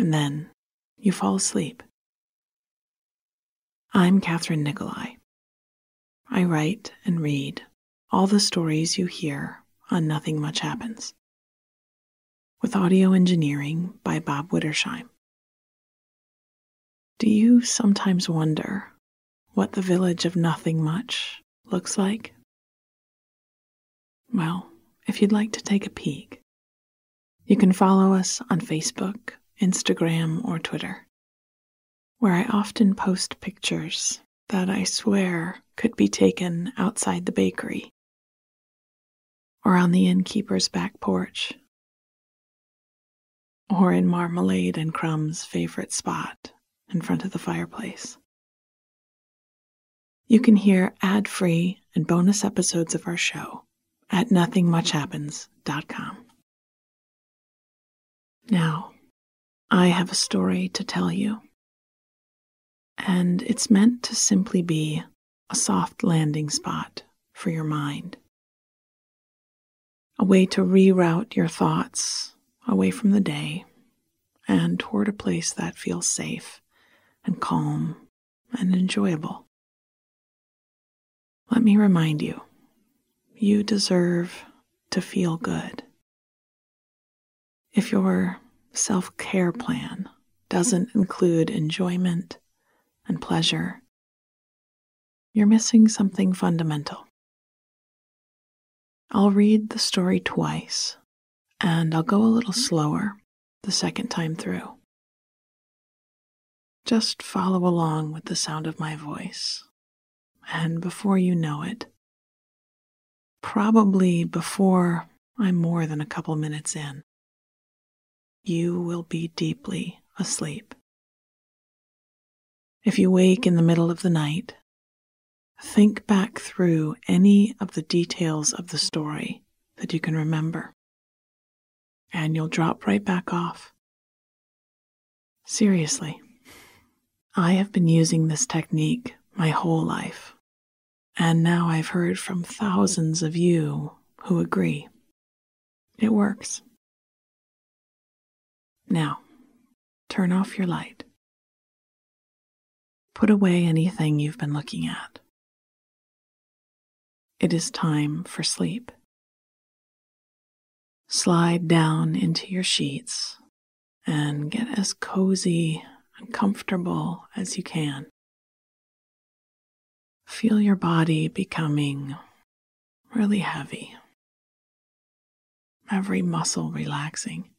and then you fall asleep. I'm Kathryn Nicolai. I write and read all the stories you hear on Nothing Much Happens, with audio engineering by Bob Wittersheim. Do you sometimes wonder what the village of Nothing Much looks like? Well, if you'd like to take a peek, you can follow us on Facebook, Instagram, or Twitter, where I often post pictures that I swear could be taken outside the bakery or on the innkeeper's back porch, or in Marmalade and Crumb's favorite spot in front of the fireplace. You can hear ad free and bonus episodes of our show at nothingmuchhappens.com. Now, I have a story to tell you, and it's meant to simply be a soft landing spot for your mind a way to reroute your thoughts away from the day and toward a place that feels safe and calm and enjoyable. Let me remind you you deserve to feel good. If your self care plan doesn't include enjoyment and pleasure, you're missing something fundamental. I'll read the story twice, and I'll go a little mm-hmm. slower the second time through. Just follow along with the sound of my voice, and before you know it, probably before I'm more than a couple minutes in, you will be deeply asleep. If you wake in the middle of the night, Think back through any of the details of the story that you can remember, and you'll drop right back off. Seriously, I have been using this technique my whole life, and now I've heard from thousands of you who agree. It works. Now, turn off your light. Put away anything you've been looking at. It is time for sleep. Slide down into your sheets and get as cozy and comfortable as you can. Feel your body becoming really heavy, every muscle relaxing.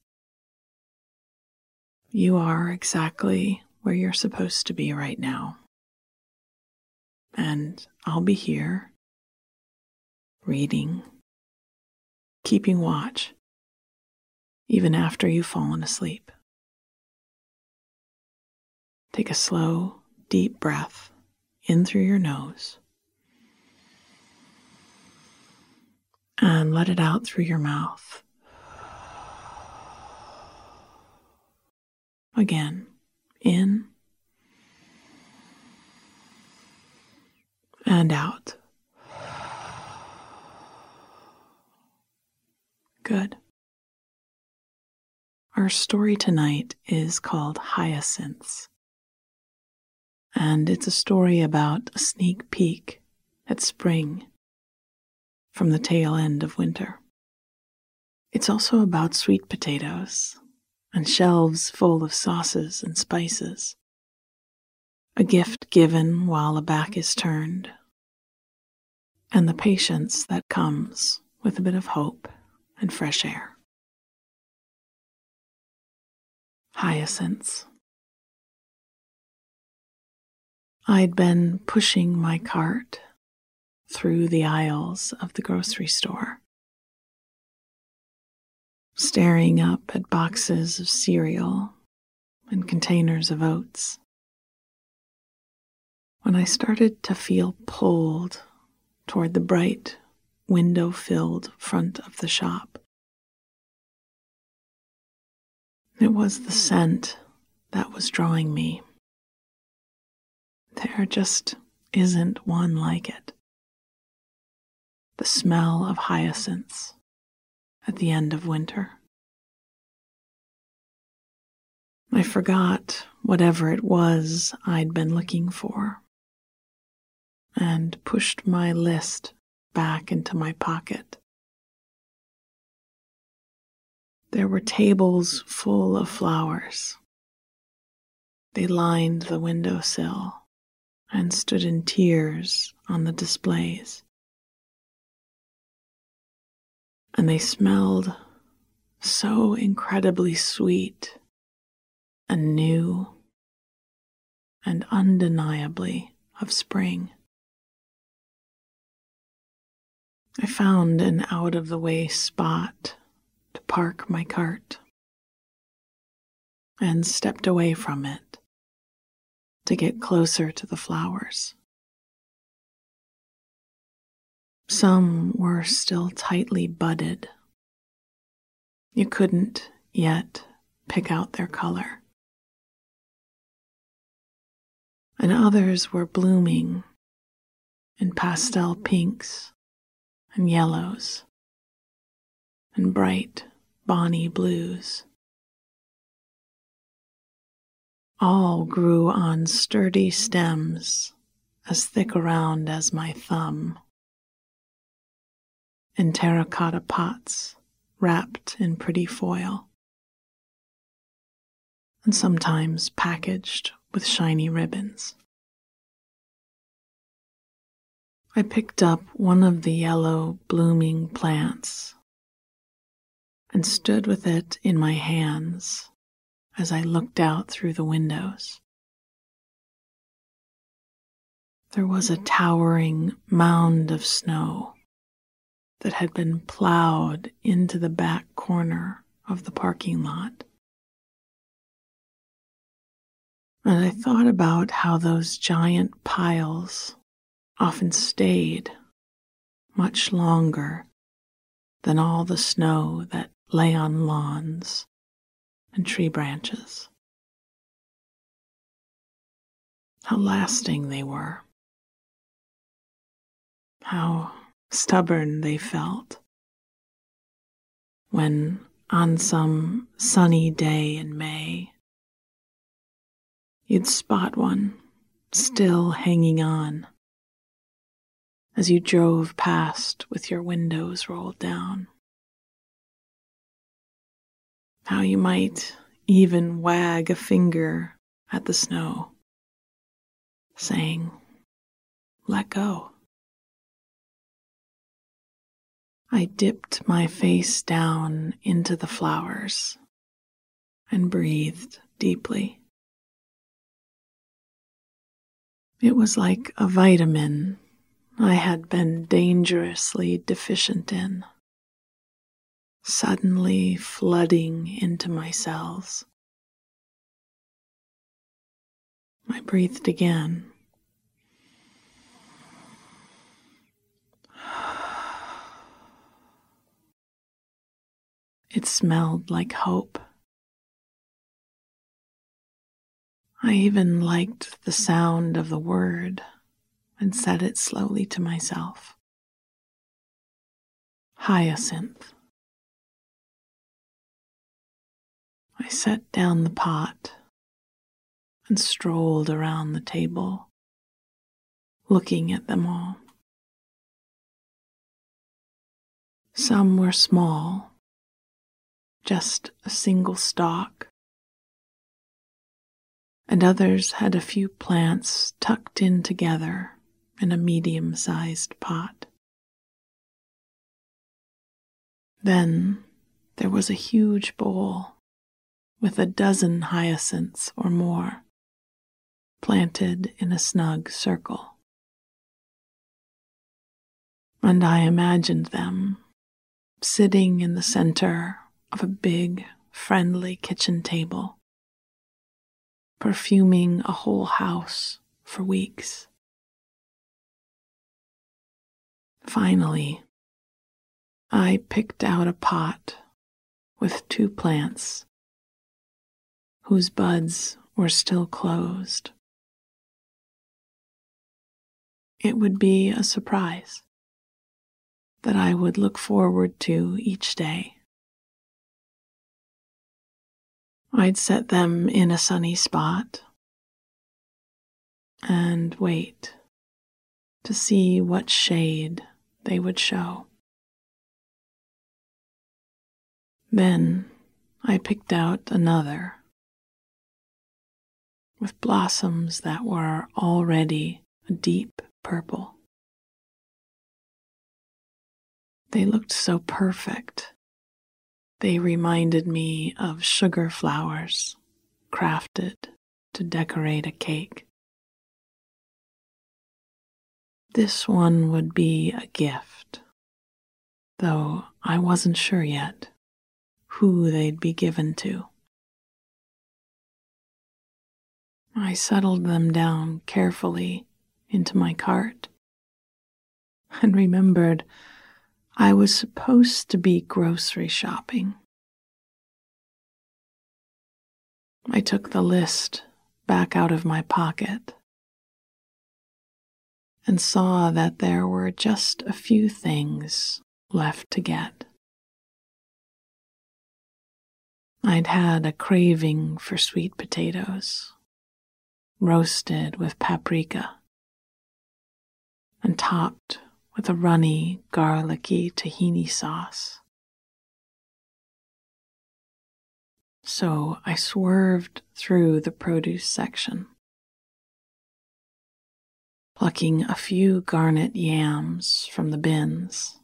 You are exactly where you're supposed to be right now. And I'll be here reading, keeping watch, even after you've fallen asleep. Take a slow, deep breath in through your nose and let it out through your mouth. Again, in and out. Good. Our story tonight is called Hyacinths, and it's a story about a sneak peek at spring from the tail end of winter. It's also about sweet potatoes and shelves full of sauces and spices, a gift given while a back is turned, and the patience that comes with a bit of hope and fresh air. Hyacinths. I'd been pushing my cart through the aisles of the grocery store, staring up at boxes of cereal and containers of oats, when I started to feel pulled toward the bright, window filled front of the shop. It was the scent that was drawing me. There just isn't one like it. The smell of hyacinths at the end of winter. I forgot whatever it was I'd been looking for and pushed my list back into my pocket. There were tables full of flowers. They lined the windowsill and stood in tiers on the displays. And they smelled so incredibly sweet and new and undeniably of spring. I found an out of the way spot to park my cart and stepped away from it to get closer to the flowers. Some were still tightly budded. You couldn't yet pick out their color. And others were blooming in pastel pinks and yellows and bright bonny blues. All grew on sturdy stems as thick around as my thumb, in terracotta pots wrapped in pretty foil, and sometimes packaged with shiny ribbons. I picked up one of the yellow blooming plants and stood with it in my hands as I looked out through the windows. There was a towering mound of snow that had been plowed into the back corner of the parking lot. And I thought about how those giant piles often stayed much longer than all the snow that lay on lawns and tree branches. How lasting they were. How stubborn they felt when, on some sunny day in May, you'd spot one still hanging on as you drove past with your windows rolled down. How you might even wag a finger at the snow, saying, Let go. I dipped my face down into the flowers and breathed deeply. It was like a vitamin I had been dangerously deficient in, suddenly flooding into my cells. I breathed again. It smelled like hope. I even liked the sound of the word and said it slowly to myself. Hyacinth. I set down the pot and strolled around the table, looking at them all. Some were small, just a single stalk, and others had a few plants tucked in together in a medium sized pot. Then there was a huge bowl with a dozen hyacinths or more planted in a snug circle. And I imagined them sitting in the center of a big, friendly kitchen table, perfuming a whole house for weeks. Finally, I picked out a pot with two plants whose buds were still closed. It would be a surprise that I would look forward to each day. I'd set them in a sunny spot and wait to see what shade they would show. Then I picked out another with blossoms that were already a deep purple. They looked so perfect. They reminded me of sugar flowers crafted to decorate a cake. This one would be a gift, though I wasn't sure yet who they'd be given to. I settled them down carefully into my cart and remembered I was supposed to be grocery shopping. I took the list back out of my pocket and saw that there were just a few things left to get. I'd had a craving for sweet potatoes, roasted with paprika, and topped with a runny, garlicky tahini sauce. So I swerved through the produce section, plucking a few garnet yams from the bins,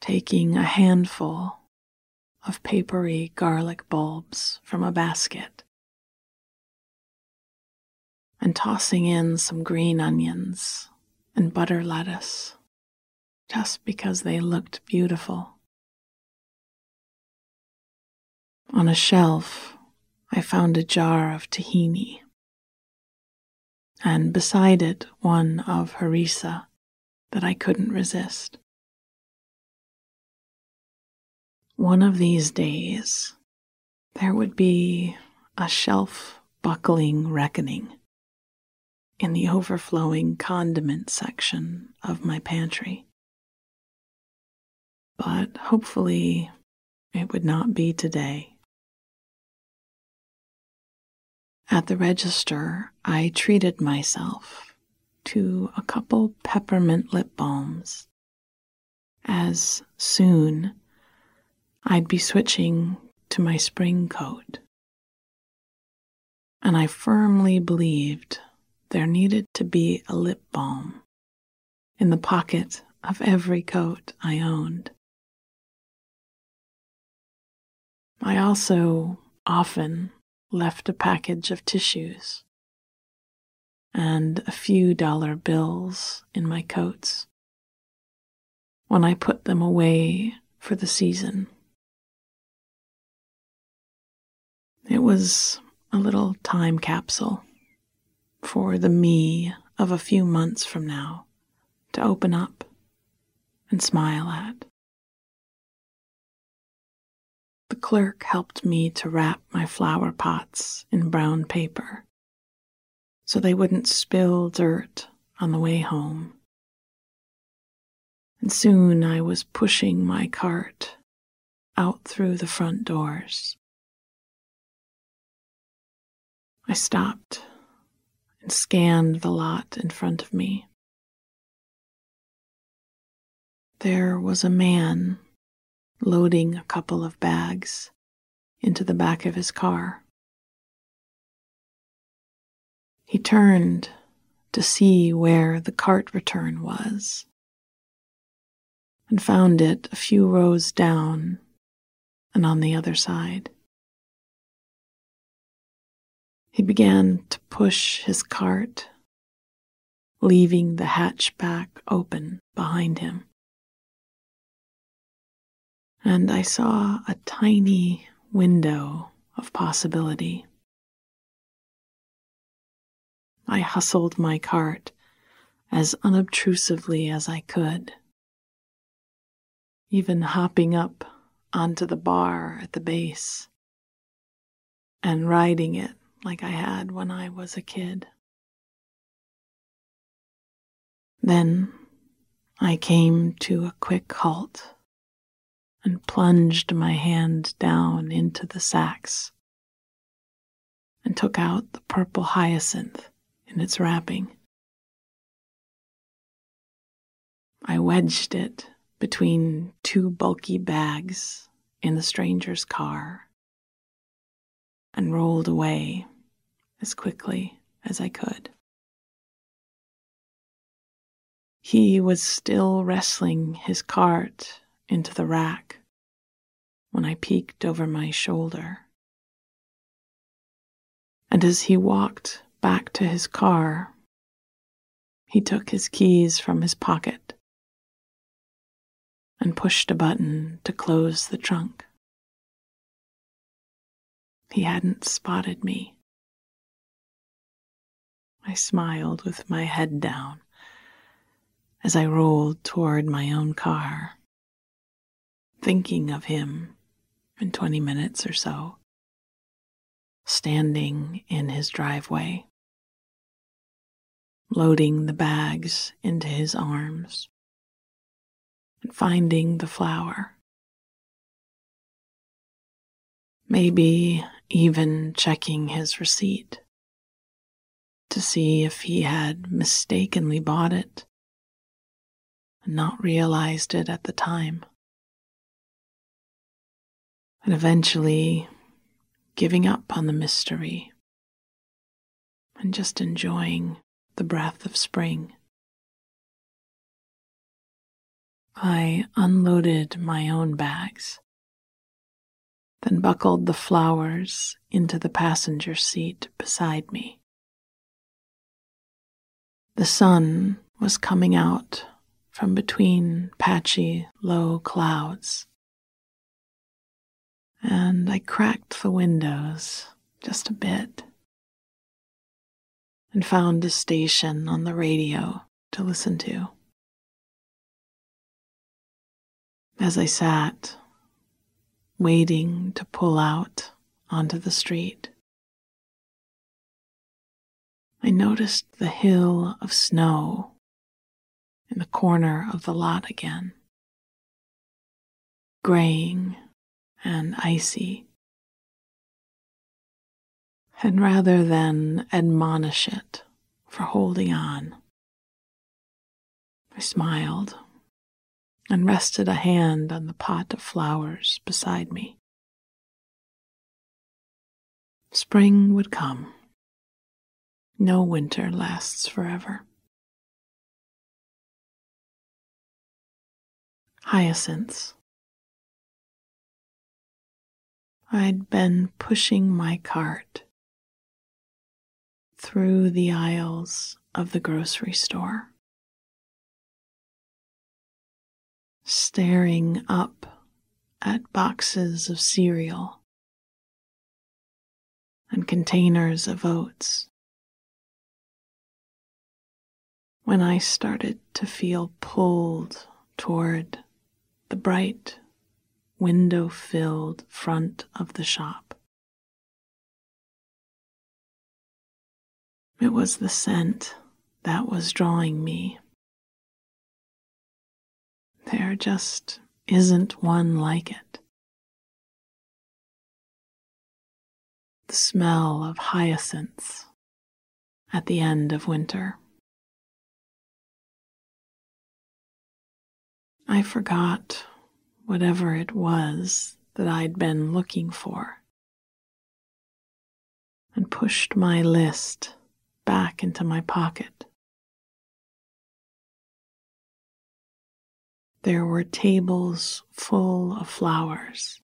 taking a handful of papery garlic bulbs from a basket and tossing in some green onions and butter lettuce just because they looked beautiful. On a shelf, I found a jar of tahini, and beside it, one of harissa that I couldn't resist. One of these days, there would be a shelf buckling reckoning in the overflowing condiment section of my pantry. But hopefully, it would not be today. At the register, I treated myself to a couple peppermint lip balms, as soon I'd be switching to my spring coat. And I firmly believed there needed to be a lip balm in the pocket of every coat I owned. I also often left a package of tissues and a few dollar bills in my coats when I put them away for the season. It was a little time capsule for the me of a few months from now to open up and smile at. The clerk helped me to wrap my flower pots in brown paper so they wouldn't spill dirt on the way home. And soon I was pushing my cart out through the front doors. I stopped scanned the lot in front of me. There was a man loading a couple of bags into the back of his car. He turned to see where the cart return was and found it a few rows down and on the other side. He began to push his cart, leaving the hatchback open behind him. And I saw a tiny window of possibility. I hustled my cart as unobtrusively as I could, even hopping up onto the bar at the base and riding it like I had when I was a kid. Then I came to a quick halt and plunged my hand down into the sacks and took out the purple hyacinth in its wrapping. I wedged it between two bulky bags in the stranger's car and rolled away as quickly as I could. He was still wrestling his cart into the rack when I peeked over my shoulder. And as he walked back to his car, he took his keys from his pocket and pushed a button to close the trunk. He hadn't spotted me. I smiled with my head down as I rolled toward my own car, thinking of him in 20 minutes or so, standing in his driveway, loading the bags into his arms, and finding the flower. Maybe even checking his receipt to see if he had mistakenly bought it and not realized it at the time. And eventually giving up on the mystery and just enjoying the breath of spring. I unloaded my own bags, then buckled the flowers into the passenger seat beside me. The sun was coming out from between patchy, low clouds. And I cracked the windows just a bit and found a station on the radio to listen to. As I sat, waiting to pull out onto the street, I noticed the hill of snow in the corner of the lot again, graying and icy. And rather than admonish it for holding on, I smiled and rested a hand on the pot of flowers beside me. Spring would come no winter lasts forever. Hyacinths. I'd been pushing my cart through the aisles of the grocery store, staring up at boxes of cereal and containers of oats when I started to feel pulled toward the bright, window filled front of the shop. It was the scent that was drawing me. There just isn't one like it. The smell of hyacinths at the end of winter. I forgot whatever it was that I'd been looking for and pushed my list back into my pocket. There were tables full of flowers.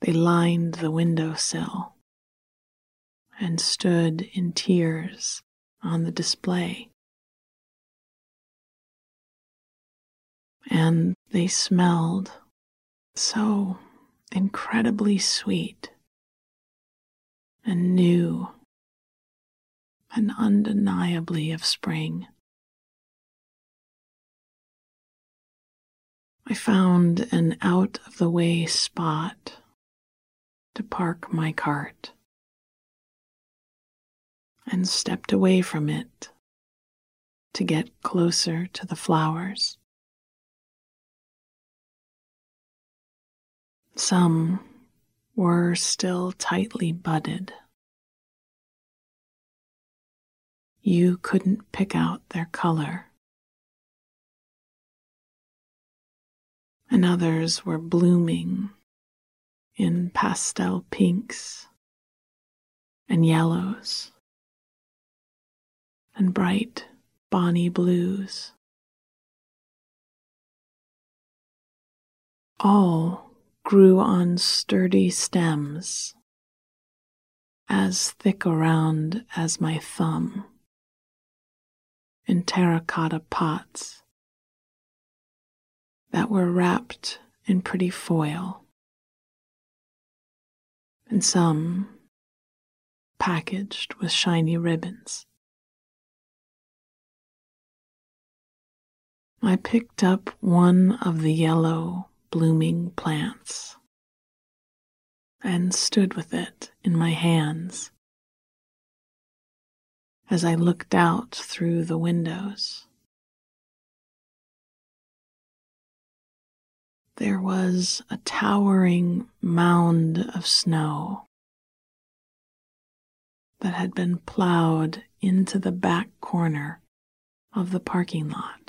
They lined the window sill and stood in tiers on the display. And they smelled so incredibly sweet and new and undeniably of spring. I found an out of the way spot to park my cart and stepped away from it to get closer to the flowers. Some were still tightly budded. You couldn't pick out their color. And others were blooming in pastel pinks and yellows and bright bonny blues. All grew on sturdy stems as thick around as my thumb in terracotta pots that were wrapped in pretty foil, and some packaged with shiny ribbons. I picked up one of the yellow blooming plants and stood with it in my hands as I looked out through the windows. There was a towering mound of snow that had been plowed into the back corner of the parking lot.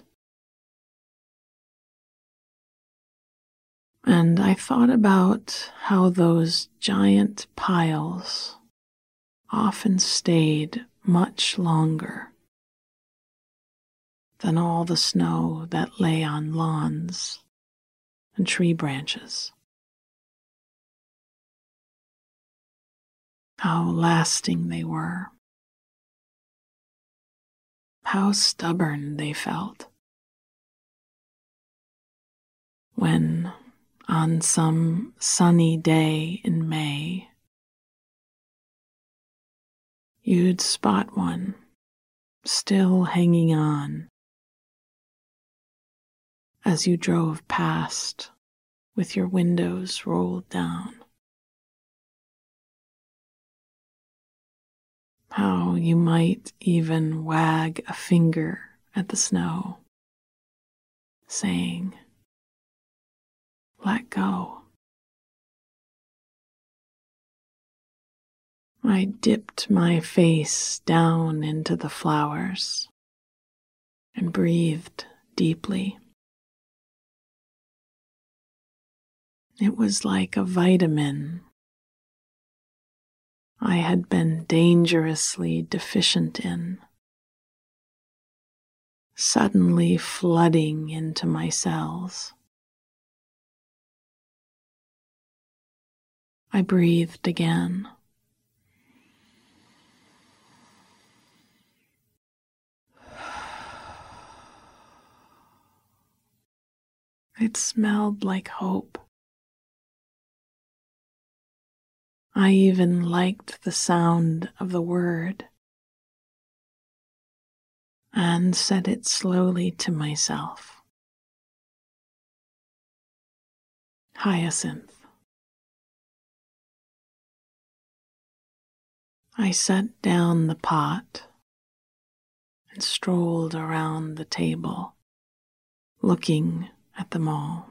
And I thought about how those giant piles often stayed much longer than all the snow that lay on lawns and tree branches. How lasting they were. How stubborn they felt. When on some sunny day in May, you'd spot one still hanging on as you drove past with your windows rolled down. How you might even wag a finger at the snow, saying, let go. I dipped my face down into the flowers and breathed deeply. It was like a vitamin I had been dangerously deficient in, suddenly flooding into my cells. I breathed again. It smelled like hope. I even liked the sound of the word and said it slowly to myself. Hyacinth. I set down the pot and strolled around the table, looking at them all.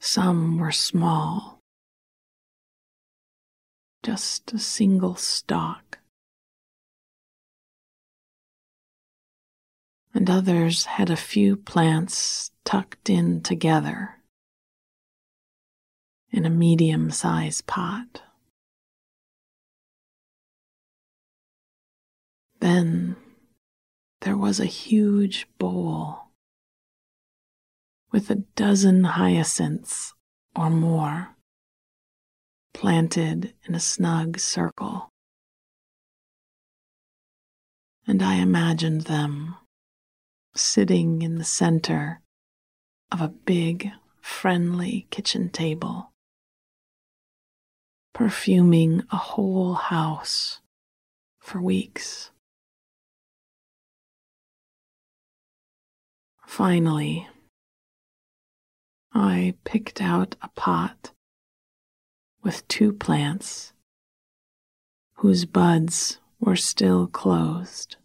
Some were small, just a single stalk. And others had a few plants tucked in together in a medium sized pot. Then there was a huge bowl with a dozen hyacinths or more planted in a snug circle. And I imagined them sitting in the center of a big, friendly kitchen table perfuming a whole house for weeks. Finally, I picked out a pot with two plants whose buds were still closed.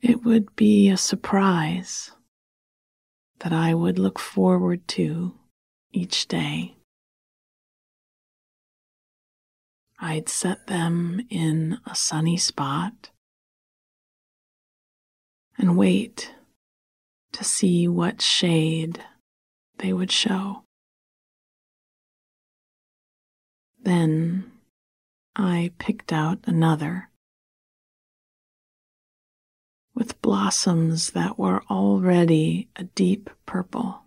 It would be a surprise that I would look forward to each day. I'd set them in a sunny spot and wait to see what shade they would show. Then I picked out another with blossoms that were already a deep purple.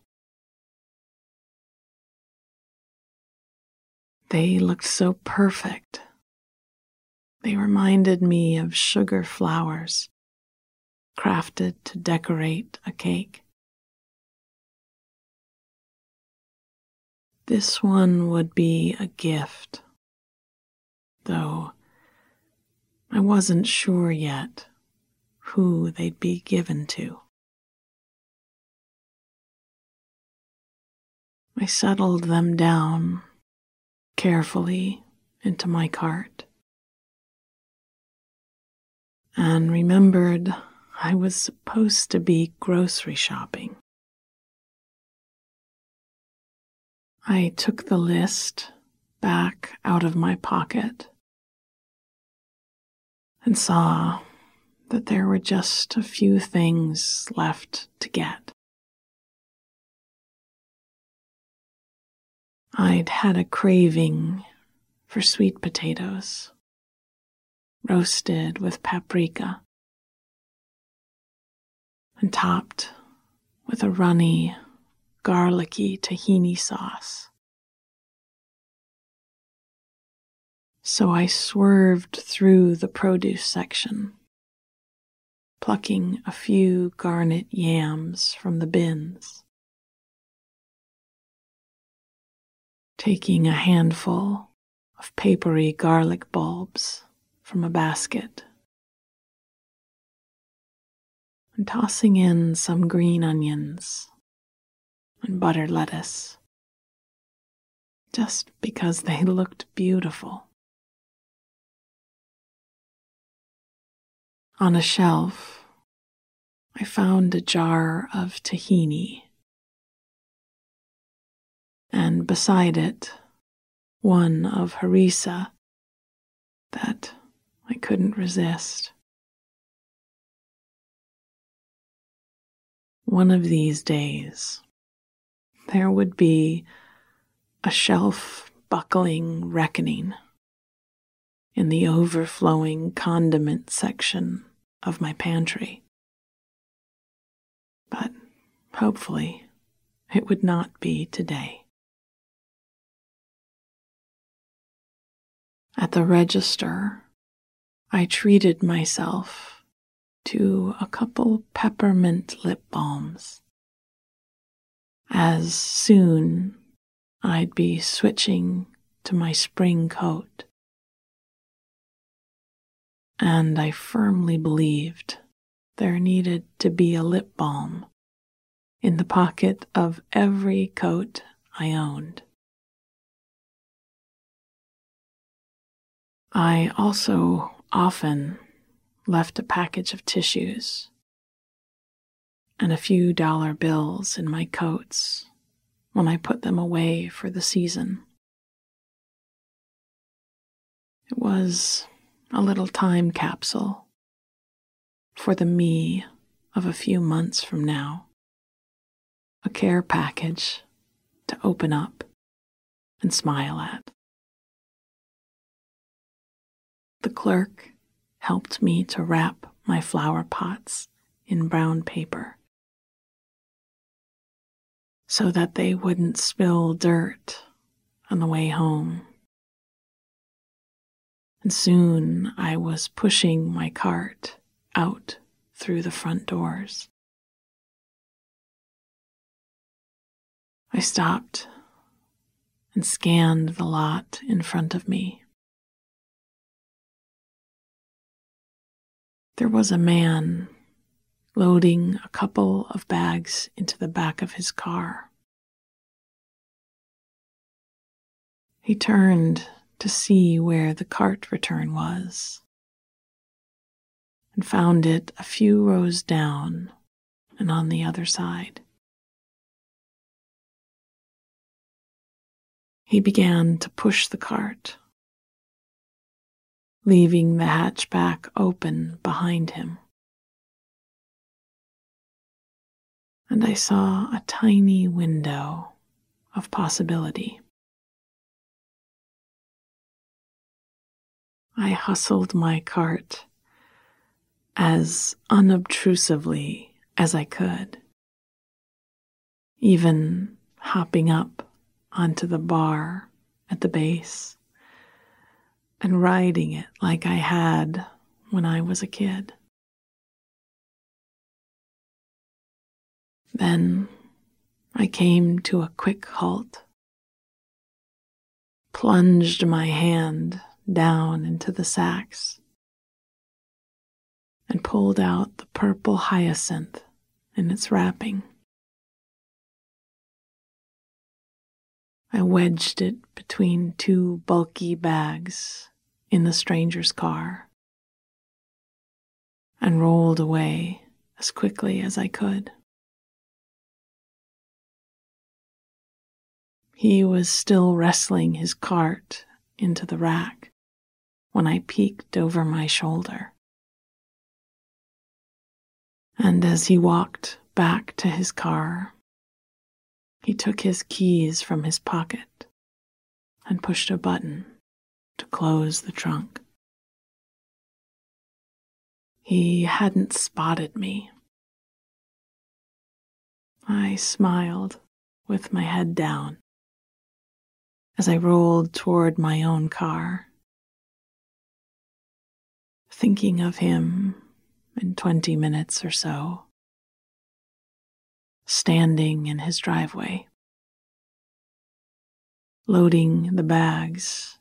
They looked so perfect. They reminded me of sugar flowers crafted to decorate a cake. This one would be a gift, though I wasn't sure yet who they'd be given to. I settled them down carefully into my cart and remembered I was supposed to be grocery shopping. I took the list back out of my pocket and saw that there were just a few things left to get. I'd had a craving for sweet potatoes, roasted with paprika, and topped with a runny, garlicky tahini sauce. So I swerved through the produce section, plucking a few garnet yams from the bins. Taking a handful of papery garlic bulbs from a basket and tossing in some green onions and butter lettuce just because they looked beautiful. On a shelf, I found a jar of tahini and beside it, one of harissa that I couldn't resist. One of these days, there would be a shelf buckling reckoning in the overflowing condiment section of my pantry. But hopefully, it would not be today. At the register, I treated myself to a couple peppermint lip balms, as soon I'd be switching to my spring coat. And I firmly believed there needed to be a lip balm in the pocket of every coat I owned. I also often left a package of tissues and a few dollar bills in my coats when I put them away for the season. It was a little time capsule for the me of a few months from now, a care package to open up and smile at. The clerk helped me to wrap my flower pots in brown paper so that they wouldn't spill dirt on the way home. And soon I was pushing my cart out through the front doors. I stopped and scanned the lot in front of me. There was a man loading a couple of bags into the back of his car. He turned to see where the cart return was and found it a few rows down and on the other side. He began to push the cart, leaving the hatchback open behind him. and I saw a tiny window of possibility. I hustled my cart as unobtrusively as I could, even hopping up onto the bar at the base and riding it like I had when I was a kid. Then I came to a quick halt, plunged my hand down into the sacks, and pulled out the purple hyacinth in its wrapping. I wedged it between two bulky bags in the stranger's car and rolled away as quickly as I could. He was still wrestling his cart into the rack when I peeked over my shoulder. And as he walked back to his car, he took his keys from his pocket and pushed a button to close the trunk. He hadn't spotted me. I smiled with my head down as I rolled toward my own car, thinking of him in 20 minutes or so, standing in his driveway, loading the bags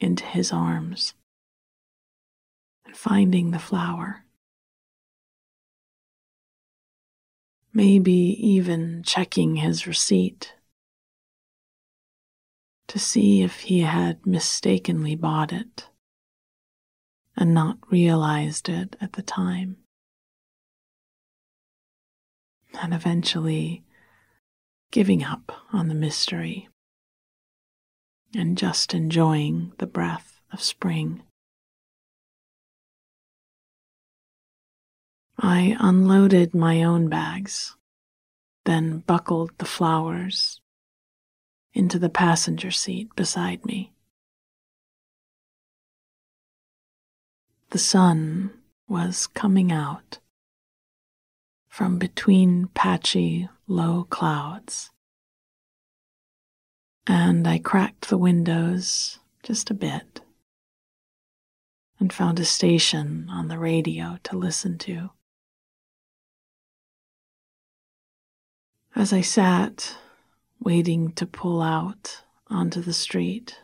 into his arms, and finding the flower. Maybe even checking his receipt to see if he had mistakenly bought it and not realized it at the time. And eventually giving up on the mystery and just enjoying the breath of spring. I unloaded my own bags, then buckled the flowers into the passenger seat beside me. The sun was coming out from between patchy low clouds, and I cracked the windows just a bit and found a station on the radio to listen to. As I sat waiting to pull out onto the street.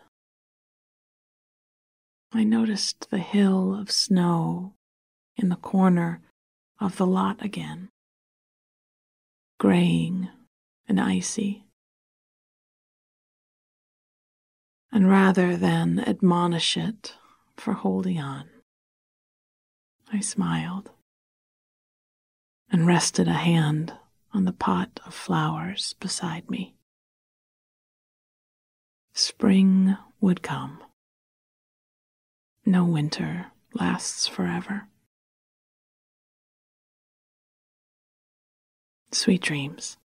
I noticed the hill of snow in the corner of the lot again, graying and icy. And rather than admonish it for holding on, I smiled and rested a hand on the pot of flowers beside me. Spring would come. No winter lasts forever. Sweet dreams.